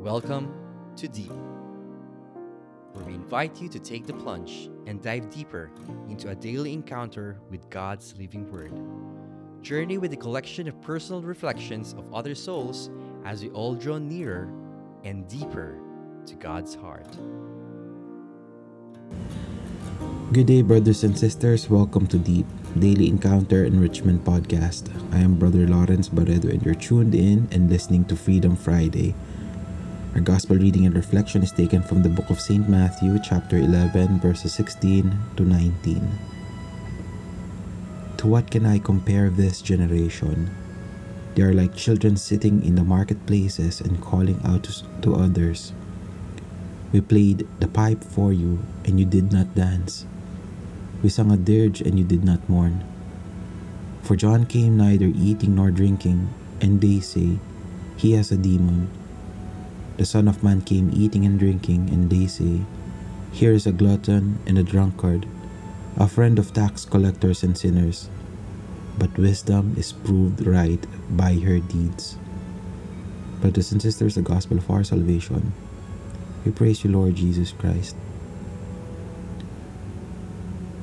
Welcome to Deep, where we invite you to take the plunge and dive deeper into a daily encounter with God's living Word. Journey with a collection of personal reflections of other souls as we all draw nearer and deeper to God's heart. Good day, brothers and sisters. Welcome to Deep Daily Encounter Enrichment Podcast. I am Brother Lawrence Barredo, and you're tuned in and listening to Freedom Friday. Our gospel reading and reflection is taken from the book of St. Matthew, chapter 11, verses 16 to 19. To what can I compare this generation? They are like children sitting in the marketplaces and calling out to others. We played the pipe for you, and you did not dance. We sang a dirge, and you did not mourn. For John came neither eating nor drinking, and they say, He has a demon. The Son of Man came eating and drinking, and they say, Here is a glutton and a drunkard, a friend of tax collectors and sinners. But wisdom is proved right by her deeds. Brothers and sisters, the gospel of our salvation. We praise you, Lord Jesus Christ.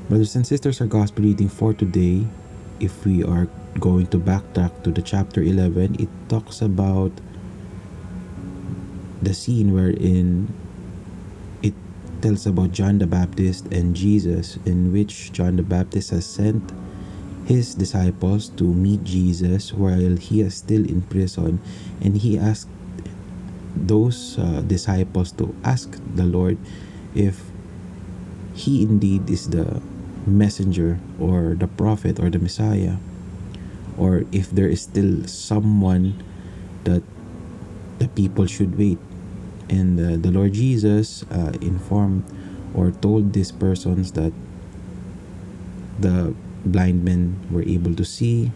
Brothers and sisters, our gospel reading for today, if we are going to backtrack to the chapter 11, it talks about the scene wherein it tells about John the Baptist and Jesus, in which John the Baptist has sent his disciples to meet Jesus while he is still in prison, and he asked those uh, disciples to ask the Lord if he indeed is the messenger or the prophet or the Messiah, or if there is still someone that the people should wait. And uh, the Lord Jesus uh, informed or told these persons that the blind men were able to see,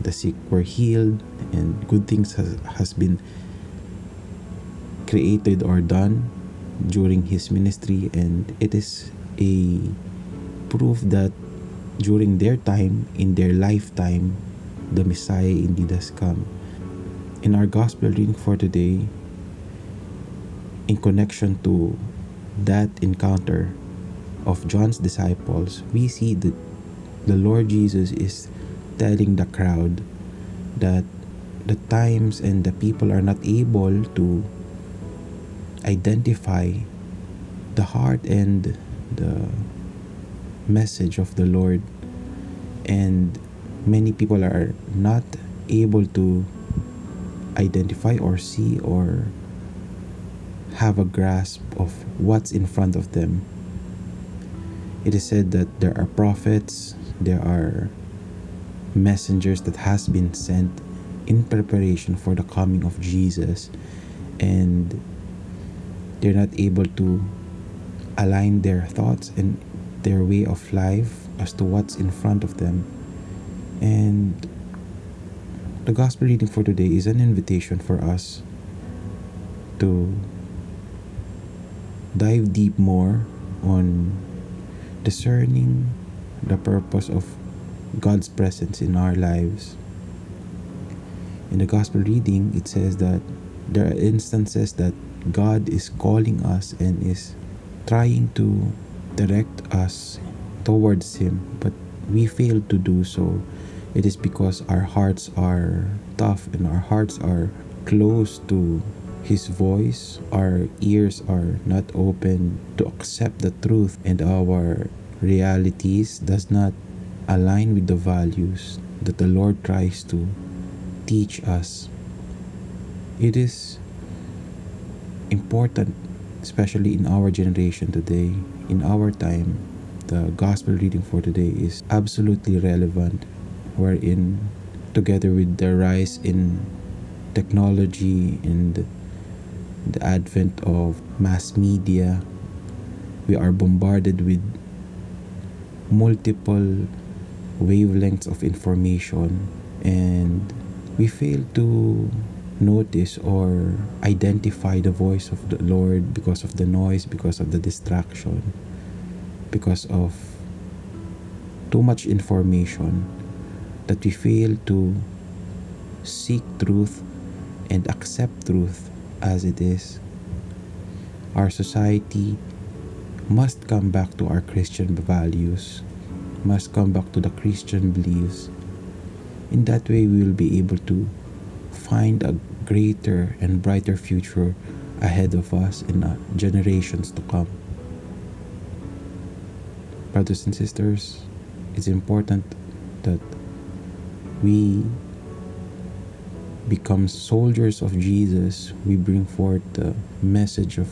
the sick were healed, and good things has, has been created or done during his ministry. And it is a proof that during their time, in their lifetime, the Messiah indeed has come in our gospel reading for today, in connection to that encounter of John's disciples, we see that the Lord Jesus is telling the crowd that the times and the people are not able to identify the heart and the message of the Lord, and many people are not able to identify or see or have a grasp of what's in front of them. It is said that there are prophets, there are messengers that has been sent in preparation for the coming of Jesus and they're not able to align their thoughts and their way of life as to what's in front of them and the gospel reading for today is an invitation for us to dive deep more on discerning the purpose of God's presence in our lives. In the gospel reading, it says that there are instances that God is calling us and is trying to direct us towards Him, but we fail to do so it is because our hearts are tough and our hearts are close to His voice. Our ears are not open to accept the truth, and our realities does not align with the values that the Lord tries to teach us. It is important, especially in our generation today, in our time, the gospel reading for today is absolutely relevant wherein together with the rise in technology and the advent of mass media we are bombarded with multiple wavelengths of information and we fail to notice or identify the voice of the Lord because of the noise, because of the distraction, because of too much information that we fail to seek truth and accept truth as it is. Our society must come back to our Christian values, must come back to the Christian beliefs. In that way, we will be able to find a greater and brighter future ahead of us in generations to come. Brothers and sisters, it's important that we become soldiers of Jesus. We bring forth the message of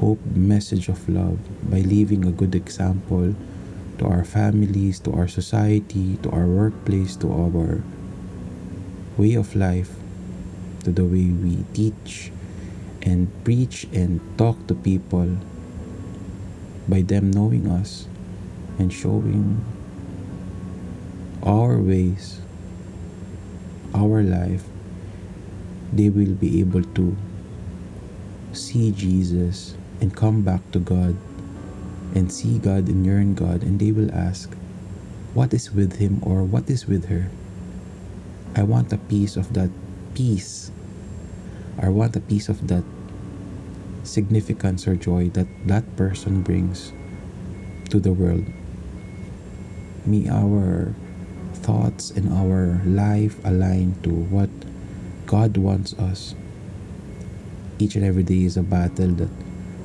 hope, message of love by leaving a good example to our families, to our society, to our workplace, to our way of life, to the way we teach and preach and talk to people by them knowing us and showing our ways, our life, they will be able to see Jesus and come back to God and see God and yearn God, and they will ask, What is with him or what is with her? I want a piece of that peace. I want a piece of that significance or joy that that person brings to the world. May our thoughts and our life align to what God wants us. Each and every day is a battle that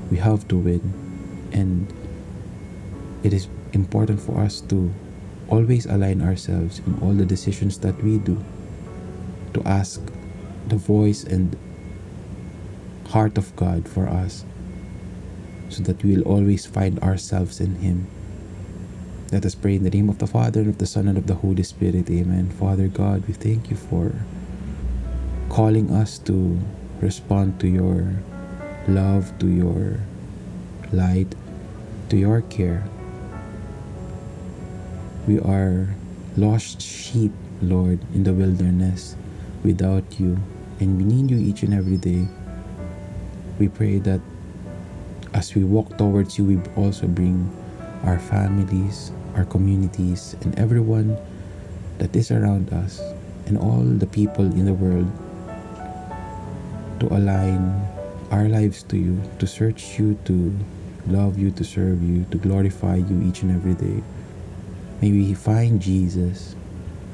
we have to win, and it is important for us to always align ourselves in all the decisions that we do to ask the voice and heart of God for us so that we will always find ourselves in Him. Let us pray in the name of the Father, and of the Son, and of the Holy Spirit. Amen. Father God, we thank you for calling us to respond to your love, to your light, to your care. We are lost sheep, Lord, in the wilderness without you, and we need you each and every day. We pray that as we walk towards you, we also bring our families, our communities, and everyone that is around us, and all the people in the world to align our lives to you, to search you, to love you, to serve you, to glorify you each and every day. May we find Jesus.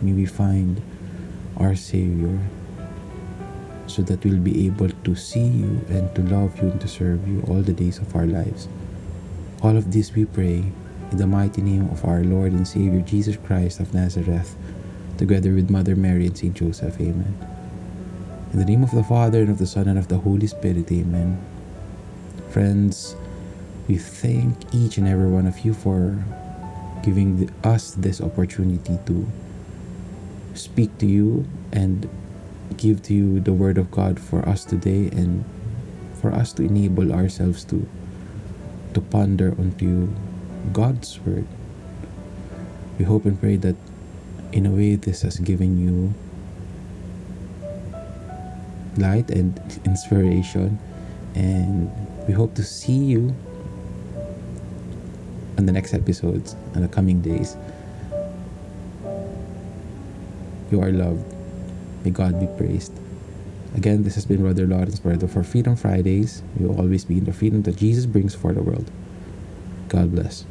May we find our Savior so that we'll be able to see you and to love you and to serve you all the days of our lives. All of this we pray in the mighty name of our Lord and Savior Jesus Christ of Nazareth, together with Mother Mary and Saint Joseph. Amen. In the name of the Father, and of the Son, and of the Holy Spirit. Amen. Friends, we thank each and every one of you for giving the, us this opportunity to speak to you and give to you the word of God for us today and for us to enable ourselves to to ponder onto God's word. We hope and pray that in a way this has given you light and inspiration and we hope to see you on the next episodes in the coming days. You are loved. May God be praised. Again, this has been Brother Lawrence Barredo for Freedom Fridays. We will always be in the freedom that Jesus brings for the world. God bless.